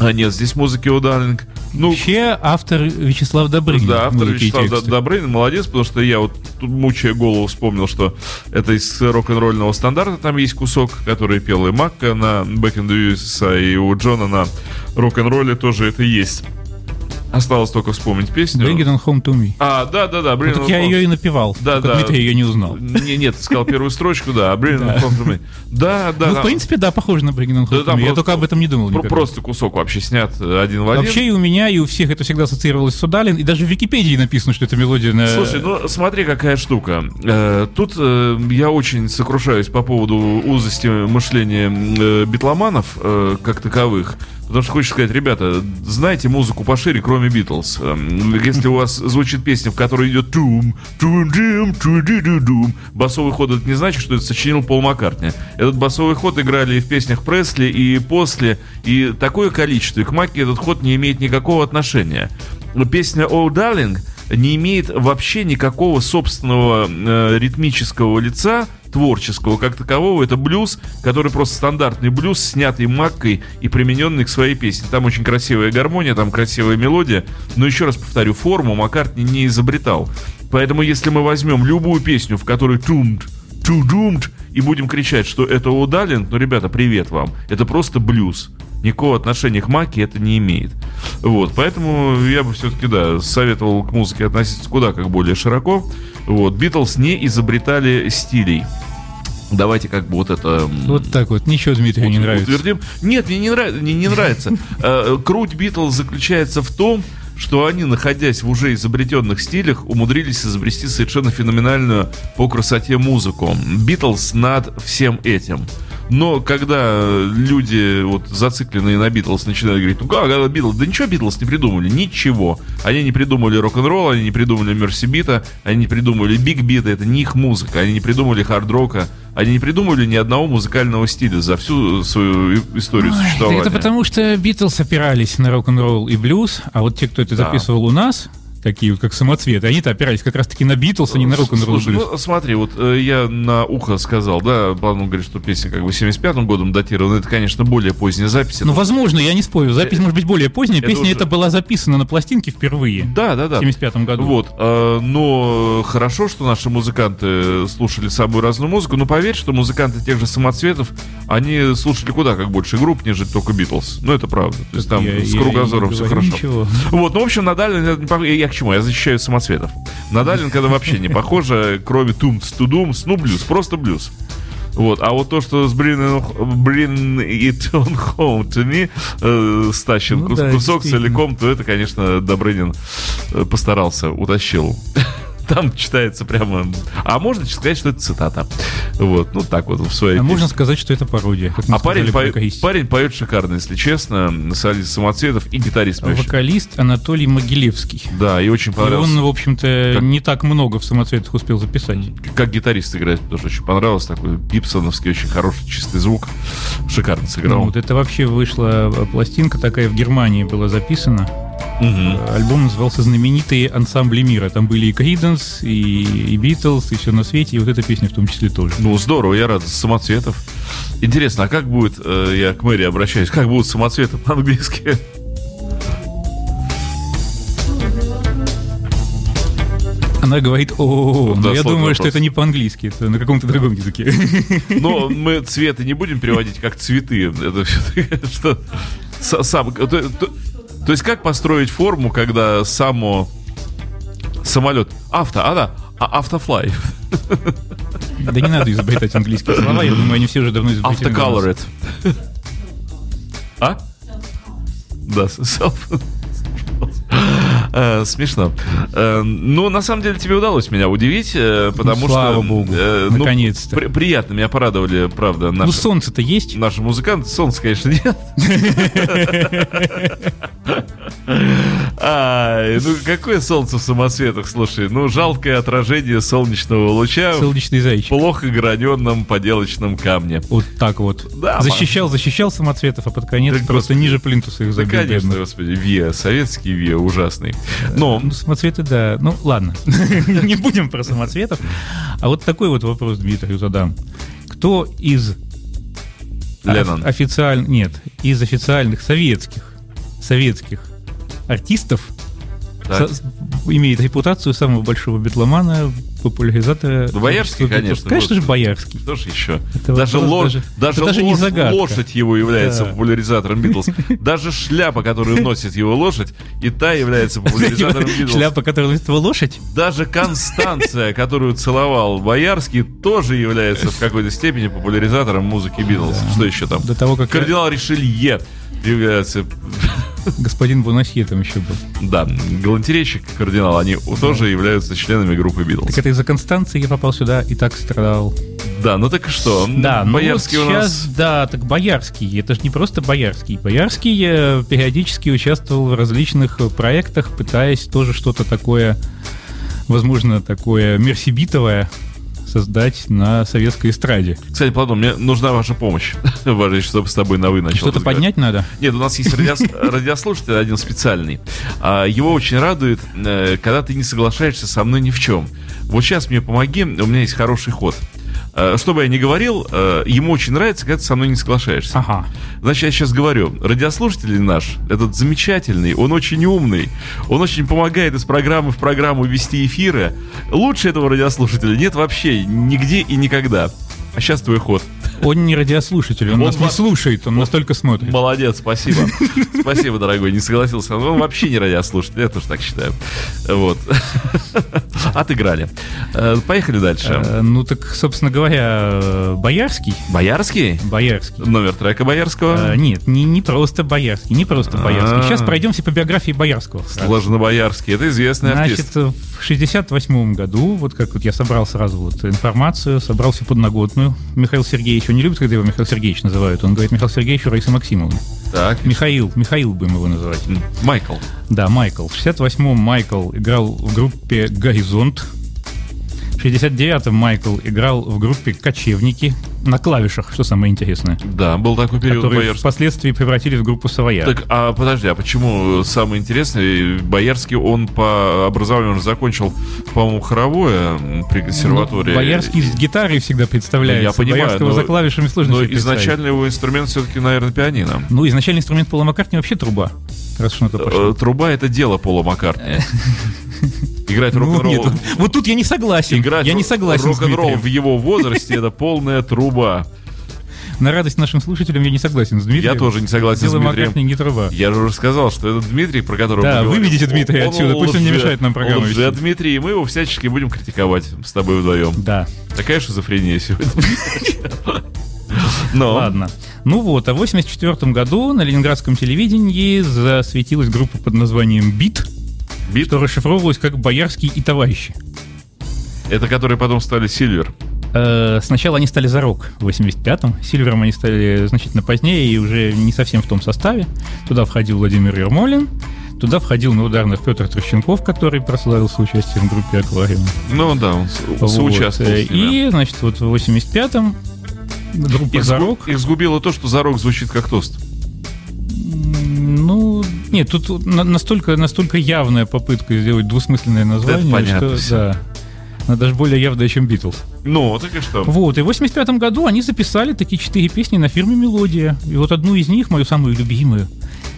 А нет, здесь музыки о Дарлинг. Ну, Вообще автор Вячеслав Добрынин. да, автор Вячеслав тексты. Добрынин молодец, потому что я вот тут, мучая голову, вспомнил, что это из рок-н-ролльного стандарта, там есть кусок, который пел и Макка на Back in the USA, и у Джона на рок-н-ролле тоже это есть. Осталось только вспомнить песню. Bring it on home to me. А, да, да, да, Вот Bring так я ее и напевал. Да, да. Дмитрий ее не узнал. Не, нет, ты сказал первую строчку, да, Bring It On Home to Me. Да, да, Ну, в принципе, да, похоже на Bring it on home to me. Я только об этом не думал. Просто кусок вообще снят э, один в один. Вообще и у меня, и у всех это всегда ассоциировалось с Судалин, и даже в Википедии написано, что это мелодия на... Слушай, ну смотри, какая штука. Э, Тут э, я очень сокрушаюсь по поводу узости мышления битломанов как таковых. Потому что хочешь сказать, ребята, знаете музыку пошире, кроме Битлз. Эм, Если у вас звучит песня, в которой идет тум, тум дим ту ди ду дум басовый ход, это не значит, что это сочинил Пол Маккартни. Этот басовый ход играли и в песнях Пресли, и после, и такое количество. И к Маке этот ход не имеет никакого отношения. Но Песня «Oh, Darling» не имеет вообще никакого собственного э, ритмического лица, творческого как такового. Это блюз, который просто стандартный блюз, снятый Маккой и примененный к своей песне. Там очень красивая гармония, там красивая мелодия. Но еще раз повторю, форму Маккартни не изобретал. Поэтому если мы возьмем любую песню, в которой тумд, тудумд, и будем кричать, что это удален, ну, ребята, привет вам. Это просто блюз. Никакого отношения к Маке это не имеет. Вот, поэтому я бы все-таки, да, советовал к музыке относиться куда как более широко. Вот, Битлз не изобретали стилей. Давайте как бы вот это... Вот так вот, ничего Дмитрию не нравится. утвердим. Нет, мне не, нрав- не, не нравится. Э, Круть Битлз заключается в том, что они, находясь в уже изобретенных стилях, умудрились изобрести совершенно феноменальную по красоте музыку. Битлз над всем этим. Но когда люди вот зацикленные на Битлз начинают говорить, ну как, а Битлз? Да ничего Битлз не придумали, ничего. Они не придумали рок-н-ролл, они не придумали Мерси Бита, они не придумали Биг Бита, это не их музыка, они не придумали хард-рока, они не придумали ни одного музыкального стиля за всю свою историю Ой, да существования. это потому, что Битлз опирались на рок-н-ролл и блюз, а вот те, кто это Да. записывал у нас, такие вот как самоцветы, они-то опирались как раз-таки на Битлз, а не на рок-н-ролл ну смотри, вот э, я на ухо сказал, да, Планов говорит, что песня как бы 75-м годом датирована, это, конечно, более поздняя запись. Ну, Это- возможно, я не спорю. Запись может быть более поздняя. это Песня уже- эта была записана на пластинке впервые. Да, да, да. В 75 году. Вот, э, но хорошо, что наши музыканты слушали самую разную музыку, но поверь, что музыканты тех же самоцветов, они слушали куда как больше групп, нежели только Битлз. Ну, это правда. То есть там Я- с я- кругозором я все хорошо. Ничего. Вот, ну, в общем, на не пох- я к чему? Я защищаю самоцветов. На Далин, когда вообще не похоже, кроме тумс, тудумс, ну, блюз, просто блюз. Вот, а вот то, что с Bring, Bring It On Home to Me э, стащен Ну кус- да, кусок целиком, то это, конечно, Добрынин э, постарался, утащил. Там читается прямо... А можно сказать, что это цитата. Вот, ну так вот в своей А можно песне. сказать, что это пародия. А парень, вокалист. парень поет шикарно, если честно. Солист Самоцветов и гитарист. очень Вокалист Анатолий Могилевский. да, и очень И понравился. он, в общем-то, Как- не так много в самоцветах успел записать. Как гитарист играет, тоже очень понравилось. Такой гибсоновский, очень хороший, чистый звук. Шикарно сыграл. Ну, вот это вообще вышла пластинка такая в Германии была записана. Э, Альбом назывался «Знаменитые ансамбли мира». Там были и Криденс, и, Битлз, и все на свете, и вот эта песня в том числе тоже. Ну, здорово, я рад самоцветов. Интересно, а как будет, э, я к Мэри обращаюсь, как будут самоцветы по-английски? Она говорит о Да, но я думаю, что вопрос. это не по-английски, это на каком-то другом языке. (laughs) Но мы цветы не будем переводить как цветы. Это все (laughs) что сам. То, есть как построить форму, когда само самолет авто, а да, а, автофлай, Да не надо изобретать английские слова, я думаю, они все уже давно изобретены. автоколорит. А? Да, self. Э, Смешно. Э, Ну, на самом деле, тебе удалось меня удивить, э, потому Ну, слава что... богу, э, ну, наконец-то. при- Приятно, меня порадовали, правда, Ну, наши, солнце-то есть. наши музыканты. Солнца, конечно, нет. Ай, ну какое солнце в самоцветах, слушай. Ну, жалкое отражение солнечного луча в Солнечный зайчик. плохо граненном поделочном камне. Вот так вот. Да, защищал, защищал самоцветов, а под конец Да, просто господи. ниже плинтуса их Да, забил. конечно, бедных. господи, ВИА, советский ВИА, ужасный. Но, Ну, самоцветы, да. Ну, ладно. (laughs) Не будем про самоцветов. А вот такой вот вопрос Дмитрию задам. Кто из Леннон. Нет, из официальных советских советских артистов Так. со- имеет репутацию самого большого битломана, популяризатора... Ну, Боярский, конечно. Конечно же. Боярский. Кто же еще? Это даже, вопрос ло- даже- даже, даже загадка. лошадь его является Да. популяризатором Битлз. (laughs) Даже шляпа, которую (laughs) носит его лошадь, и та является (laughs) популяризатором Битлз. Шляпа, которую носит его лошадь? Даже Констанция, которую целовал Боярский, тоже является в какой-то степени популяризатором музыки Битлз. Что еще там? До того, как Кардинал Ришелье является... господин Бонасье там еще был. Да, галантерейщик и кардинал, они тоже являются членами группы Битлз. Так это из-за Констанции я попал сюда и так страдал. Да, ну так и что? Да, ну вот Боярский у сейчас, нас... да, так Боярский, это же не просто Боярский. Боярский э, периодически участвовал в различных проектах, пытаясь тоже что-то такое, возможно, такое мерсибитовое создать на советской эстраде. Кстати, Платон, мне нужна ваша помощь. (laughs) Важно, чтобы с тобой на «вы» начал Что-то поднять надо? Нет, у нас есть (laughs) радиос- радиослушатель один специальный. А, Его очень радует, э, когда ты не соглашаешься со мной ни в чем. Вот сейчас мне помоги, у меня есть хороший ход. Э, Что бы я ни говорил, э, ему очень нравится, когда ты со мной не соглашаешься. Ага. Значит, я сейчас говорю, радиослушатель наш, этот замечательный, он очень умный, он очень помогает из программы в программу вести эфиры. Лучше этого радиослушателя нет вообще нигде и никогда. А сейчас твой ход. Он не радиослушатель, он, Он нас не вас- слушает, он настолько смотрит. Молодец, спасибо. (laughs) Спасибо, дорогой, не согласился. Он вообще не радиослушатель, я тоже так считаю. Вот. (laughs) Отыграли. Э, Поехали дальше. Э, Ну так, собственно говоря, Боярский, Боярский? Боярский. Номер трека Боярского? Э, Нет, не, не просто Боярский, не просто Боярский. А. Сейчас пройдемся по биографии Боярского. Сложно-Боярский. Это известный артист. Значит, в 68 году, вот как вот я собрал сразу вот информацию, собрал всю подноготную. Михаил Сергеевич, он не любит, когда его Михаил Сергеевич называют. Он говорит Михаил Сергеевич у Раисы Максимовны. Так. Михаил, Михаил будем его называть. Майкл. Да, Майкл. В 68-м Майкл играл в группе «Горизонт». В 69-м Майкл играл в группе «Кочевники» на клавишах, что самое интересное. Да, был такой период Которые Боярский. впоследствии превратились в группу «Савояр». Так, а подожди, а почему самое интересное, Боярский, он по образованию закончил, по-моему, хоровое при консерватории. Ну, Боярский с гитарой всегда представляется. Я понимаю, Боярского но- за клавишами сложно Но изначально его инструмент все-таки, наверное, пианино. Ну, изначальный инструмент Пола Маккартни вообще труба. Раз уж на то пошло. Э, Труба это дело Пола Маккартни. (laughs) (laughs) Играть Ну, рок-н-ролл. нет, вот, тут я не согласен. Играть я не согласен рок-н-ролл в его возрасте это полная труба. На радость нашим слушателям я не согласен с Дмитрием. Я тоже не согласен Дело с Дмитрием. Маккартни не труба. Я же уже сказал, что это Дмитрий, про которого Да, говорим. выведите Дмитрия Он- отсюда, пусть он не мешает нам программу Он же Дмитрий, и мы его всячески будем критиковать с тобой вдвоем. Да. Такая шизофрения сегодня. Но, Ладно. Ну вот, а в 84 году на ленинградском телевидении засветилась группа под названием «Бит», бит, что расшифровывалось как «Боярский и товарищи». это которые потом стали Сильвер. Э, Сначала они стали за рок в 85-м, Сильвером они стали значительно позднее и уже не совсем в том составе. Туда входил Владимир Ермолин, туда входил на ударных Петр Трощенков, который прославился участием в группе «Аквариум». Ну да, он Вот. соучаствовал. И, значит, вот в 85-м группа Их, «За сгу- рок». их сгубило то, что зарок звучит как тост. Нет, тут на- настолько, настолько явная попытка сделать двусмысленное название, понятно что да, она даже более явная, чем Битлз. Ну, так и что? Вот, и в 85 году они записали такие четыре песни на фирме «Мелодия». И вот одну из них, мою самую любимую,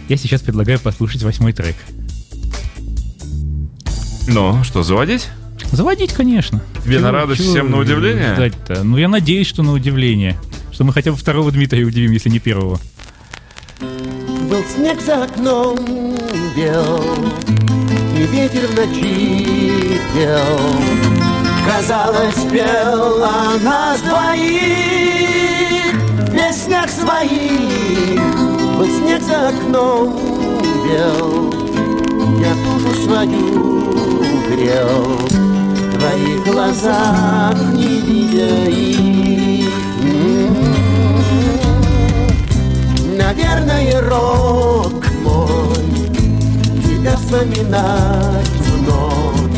я сейчас предлагаю послушать восьмой трек. Ну, что, заводить? Заводить, конечно. Тебе Чего- на радость, чего всем на удивление? ждать-то? Ну, я надеюсь, что на удивление. Что мы хотя бы второго Дмитрия удивим, если не первого. Был снег за окном бел, И ветер в ночи пел. Казалось, пел о нас двоих В песнях своих Был снег за окном бел, Я душу свою грел В твоих глазах не видя их Наверное, рок мой. Тебя вспоминать вновь.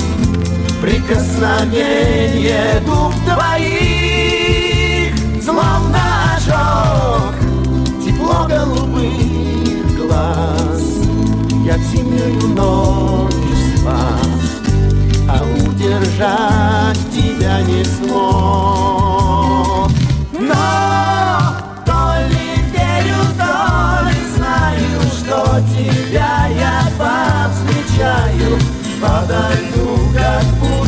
Прикосновение губ твоих. Словно ожог Тепло голубых глаз. Я в зимнюю ночь спас. А удержать тебя не смог Тебя я повстречаю. Подойду, как будто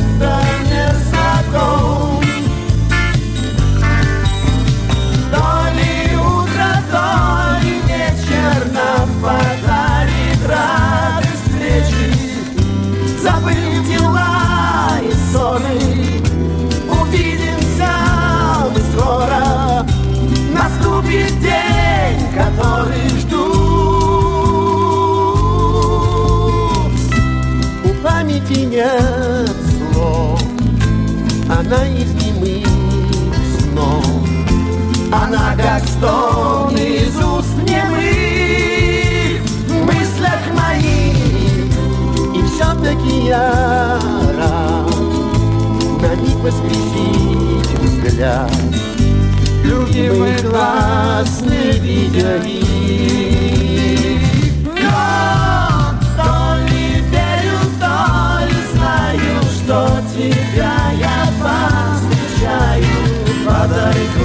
взгляд Любимый глаз, не Но то ли верю, то ли знаю, что тебя я повстречаю. Подойду,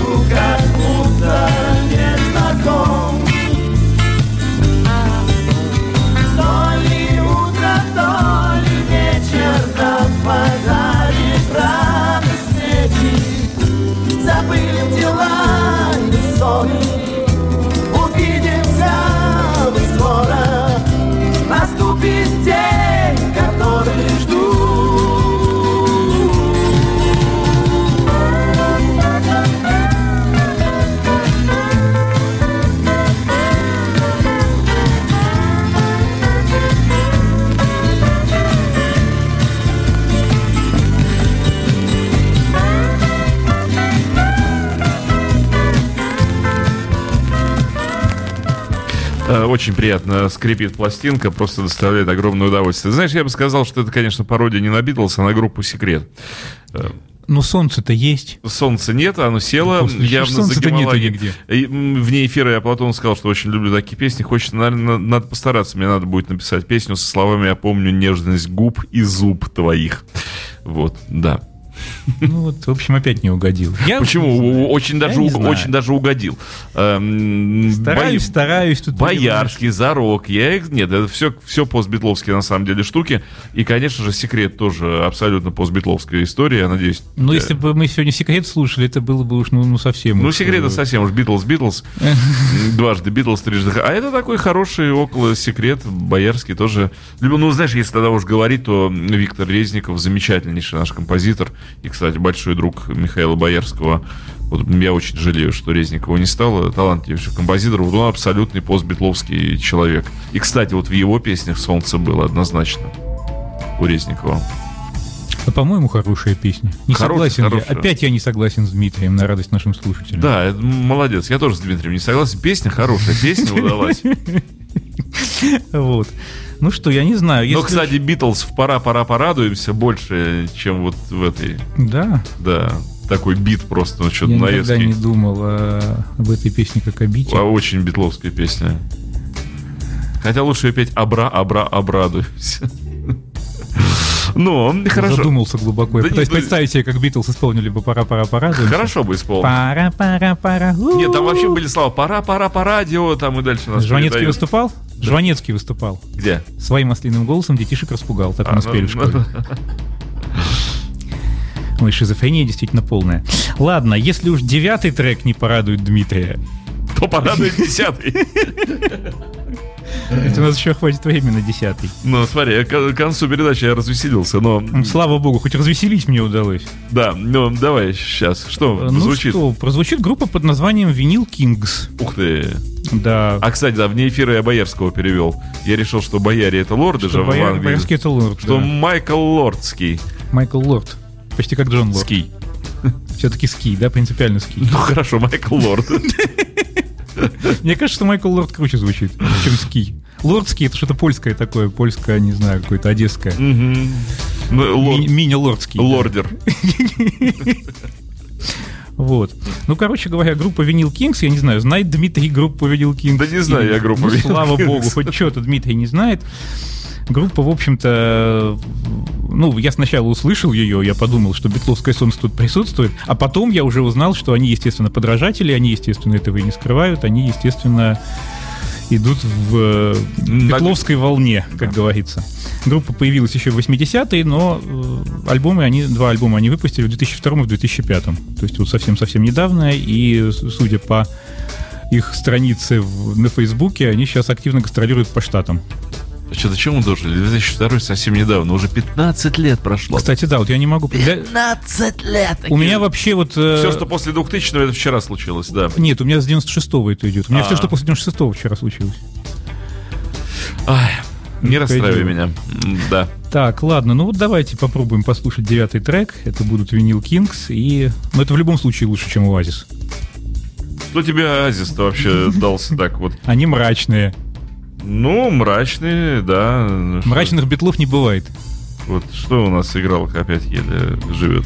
Очень приятно скрипит пластинка, просто доставляет огромное удовольствие. Знаешь, я бы сказал, что это, конечно, пародия не на Битлз, а на группу «Секрет». Ну, солнце-то есть. Солнца нет, оно село Господи, явно за Гималаи. нигде. И, Вне эфира я Платон сказал, что очень люблю такие песни. Хочется, наверное, надо постараться. Мне надо будет написать песню со словами «Я помню нежность губ и зуб твоих». Вот, да. Ну вот, в общем, опять не угодил. Я Почему? Очень даже, не уг- очень даже угодил. Эм, Стараюсь, Бо- стараюсь. Тут Боярский, Зарок, я их... Нет, это все, все постбитловские на самом деле штуки. И, конечно же, секрет тоже абсолютно постбитловская история, я надеюсь. Ну, э, если бы мы сегодня секрет слушали, это было бы уж ну, ну, совсем. Ну, уж, секрет э, это совсем уж Битлз, Битлз. (laughs) Дважды Битлз, трижды. А это такой хороший около секрет, боярский тоже. Ну, знаешь, если тогда уж говорить, то Виктор Резников замечательнейший наш композитор. И, кстати, большой друг Михаила Боярского. Вот я очень жалею, что Резникова не стало. Талантливейший композитор. Вот он абсолютный постбитловский человек. И, кстати, вот в его песнях солнце было однозначно. У Резникова. А, по-моему, хорошая песня. Не Хорошая, согласен я. хорошая. Опять я не согласен с Дмитрием на радость нашим слушателям. Да, молодец. Я тоже с Дмитрием не согласен. Песня хорошая, песня удалась. (laughs) Вот. Ну что, я не знаю. Но, кстати, Битлз в пора-пора порадуемся больше, чем вот в этой, Да, да, такой бит просто, ну, что-то я никогда не думал о- об этой песне как о бите. А очень битловская песня. Хотя лучше ее петь «Абра, абра, обрадуемся». Но, хорошо. Задумался глубоко. Я Да пытаюсь не, ну- представить себе, как Битлз исполнили бы «Пора, пора, пора». Хорошо бы исполнил. Пора, пора, пора. Нет, там вообще были слова «пора, пора, по радио», там и дальше нас Жванецкий выступал? Жванецкий выступал. Где? Своим ослиным голосом детишек распугал. Так А, мы спели ну, в школе. (laughs) Ой, шизофрения действительно полная. Ладно, если уж девятый трек не порадует Дмитрия, То порадует десятый. (laughs) Это у нас еще хватит времени на десятый. Ну, смотри, к концу передачи я развеселился, но... М, Слава богу, хоть развеселить мне удалось. Да, ну, давай сейчас. Что Ну что, прозвучит группа под названием Винил Кингс. Ух ты. Да. А, кстати, да, вне эфира я Боярского перевел. Я решил, что бояре это лорды же Что в Бояр- Англии. Боярский это лорд. Что да. Майкл Лордский. Майкл Лорд. Почти как Джон Лорд. Ский. Все-таки ски, да, принципиально ски. Ну хорошо, Майкл Лорд. (laughs) Мне кажется, что Майкл Лорд круче звучит, чем ски. Лордский это что-то польское такое, польское, не знаю, какое-то одесское. Мини-лордский. Лордер. (laughs) Вот. Ну, короче говоря, группа Винил Кингс, я не знаю, знает Дмитрий группу Винил Кингс? Да не знаю я группу Ну, Vinyl слава Kings. богу, хоть что-то Дмитрий не знает. Группа, в общем-то, ну, я сначала услышал ее, я подумал, что Бетловское солнце тут присутствует, а потом я уже узнал, что они, естественно, подражатели, они, естественно, этого и не скрывают, они, естественно, идут в э, На- Бетловской волне, как говорится. Группа появилась еще в 80-е, но э, альбомы они, два альбома они выпустили в 2002 и в 2005. То есть вот совсем-совсем недавно, и судя по их странице в- на Фейсбуке, они сейчас активно гастролируют по штатам. Что-то чему дожили? 2002 совсем недавно, уже 15 лет прошло. Кстати, да, вот я не могу... для- 15 лет! У меня вообще вот... э, Все, что после 2000 это вчера случилось, да. Нет, у меня с 96-го это идет. У меня А. все, что после 96-го вчера случилось. Ай, не Ну, расстраивай меня. Да. Так, ладно, ну вот давайте попробуем послушать девятый трек. Это будут Винил Кингс. И... Ну, это в любом случае лучше, чем Оазис. Кто тебе Азис-то вообще (laughs) дался так вот? Они мрачные. Ну, мрачный, да. Ну, Мрачных битлов не бывает. Вот что у нас играл, опять еле живет.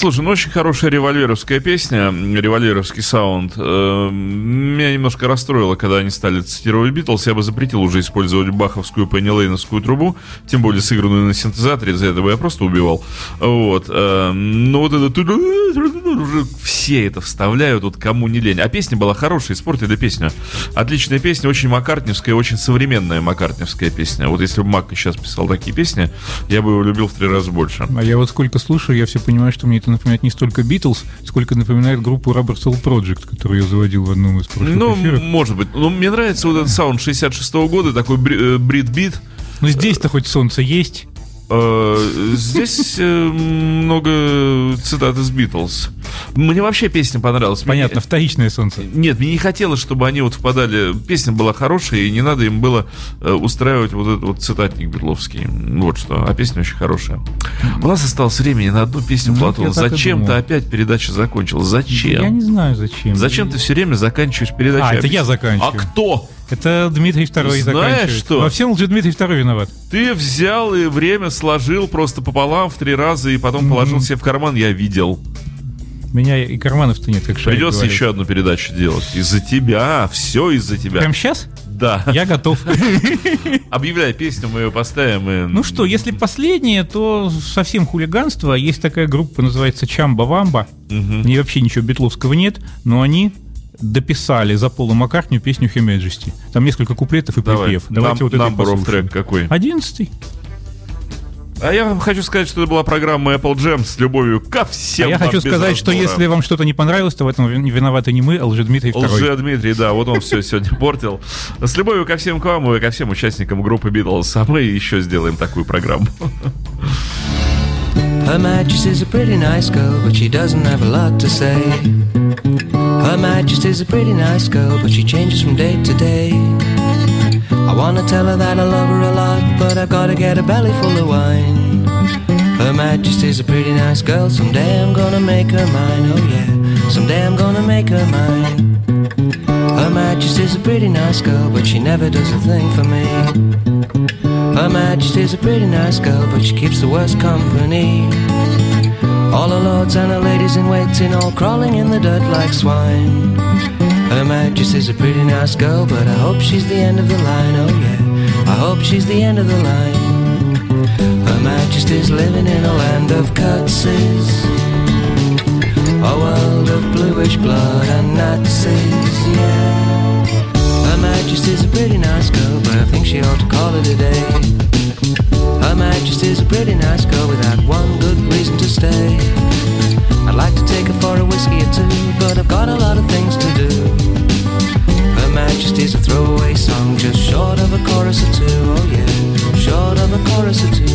Слушай, ну очень хорошая револьверовская песня, револьверовский саунд. Э, Меня немножко расстроило, когда они стали цитировать Битлз. Я бы запретил уже использовать баховскую Пенни Лейновскую трубу, тем более сыгранную на синтезаторе, за это бы я просто убивал. Вот. э, Но вот это... Уже все это вставляют, вот кому не лень. А песня была хорошая, испортили песню. Отличная песня, очень маккартневская, очень современная маккартневская песня. Вот если бы Мак сейчас писал такие песни, я бы его любил в три раза больше. А я вот сколько слушаю, я все понимаю, что мне это напоминает не столько Битлз, сколько напоминает группу Rubber Soul Project, которую я заводил в одном из прошлых Ну, эфиров. может быть. Ну, мне нравится вот этот саунд 66 года, такой э, брит-бит. Но здесь-то хоть солнце есть. Э, Здесь э, много цитат из Битлз. Мне вообще песня понравилась. Мне- Понятно, вторичное солнце. Нет, мне не хотелось, чтобы они вот впадали... Песня была хорошая, и не надо им было э, устраивать вот этот вот цитатник битловский. Вот что. А песня очень хорошая. У нас осталось времени на одну песню, Ну, Платон. я так и Зачем-то опять передача закончилась. Зачем? Я не знаю, зачем. Зачем ты все время заканчиваешь передачу? А, это я заканчиваю. А кто? Это Дмитрий Второй Знаешь заканчивает. что? Во всем Дмитрий Второй виноват. Ты взял и время сложил просто пополам в три раза и потом положил себе в карман, я видел. У меня и карманов-то нет, как Шарик Придется говорит. еще одну передачу делать. Из-за тебя, все из-за тебя. Прям сейчас? Да. Я готов. (laughs) Объявляй песню, мы ее поставим. И... Ну что, если последнее, то совсем хулиганство. Есть такая группа, называется Чамба Вамба. В ней вообще ничего битловского нет, но они дописали за Пола Маккартню песню «Her Majesty». Там несколько куплетов и Давай. припев. Давайте вот это послушаем. track какой? Одиннадцатый. А я вам хочу сказать, что это была программа Apple Jam с любовью ко всем. А я нам хочу сказать, что разбора. если вам что-то не понравилось, то в этом вин- виноваты не мы, а Лжедмитрий Второй. Лже Дмитрий, да, вот он все сегодня портил. С любовью ко всем к вам и ко всем участникам группы Beatles. А мы еще сделаем такую программу. Her Majesty's a pretty nice girl, but she doesn't have a lot to say. Her Majesty's a pretty nice girl, but she changes from day to day. I wanna tell her that I love her a lot, but I gotta get a belly full of wine. Her Majesty's a pretty nice girl, someday I'm gonna make her mine, oh yeah, someday I'm gonna make her mine. Her Majesty's a pretty nice girl, but she never does a thing for me. Her Majesty's a pretty nice girl, but she keeps the worst company. All the lords and the ladies in waiting, all crawling in the dirt like swine. Her Majesty's a pretty nice girl, but I hope she's the end of the line, oh yeah. I hope she's the end of the line. Her Majesty's living in a land of curtsies. A world of bluish blood and Nazis, yeah Her Majesty's a pretty nice girl, but I think she ought to call it a day. Her Majesty's a pretty nice girl without one good reason to stay. I'd like to take her for a whiskey or two, but I've got a lot of things to do. Her Majesty's a throwaway song, just short of a chorus or two, oh yeah, short of a chorus or two.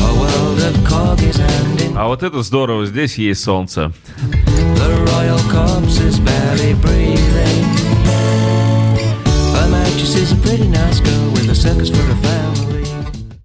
A world of corgis and in А вот это здорово, здесь есть солнце. the royal corpse is barely My mattress is a pretty nice girl with a circus for a family.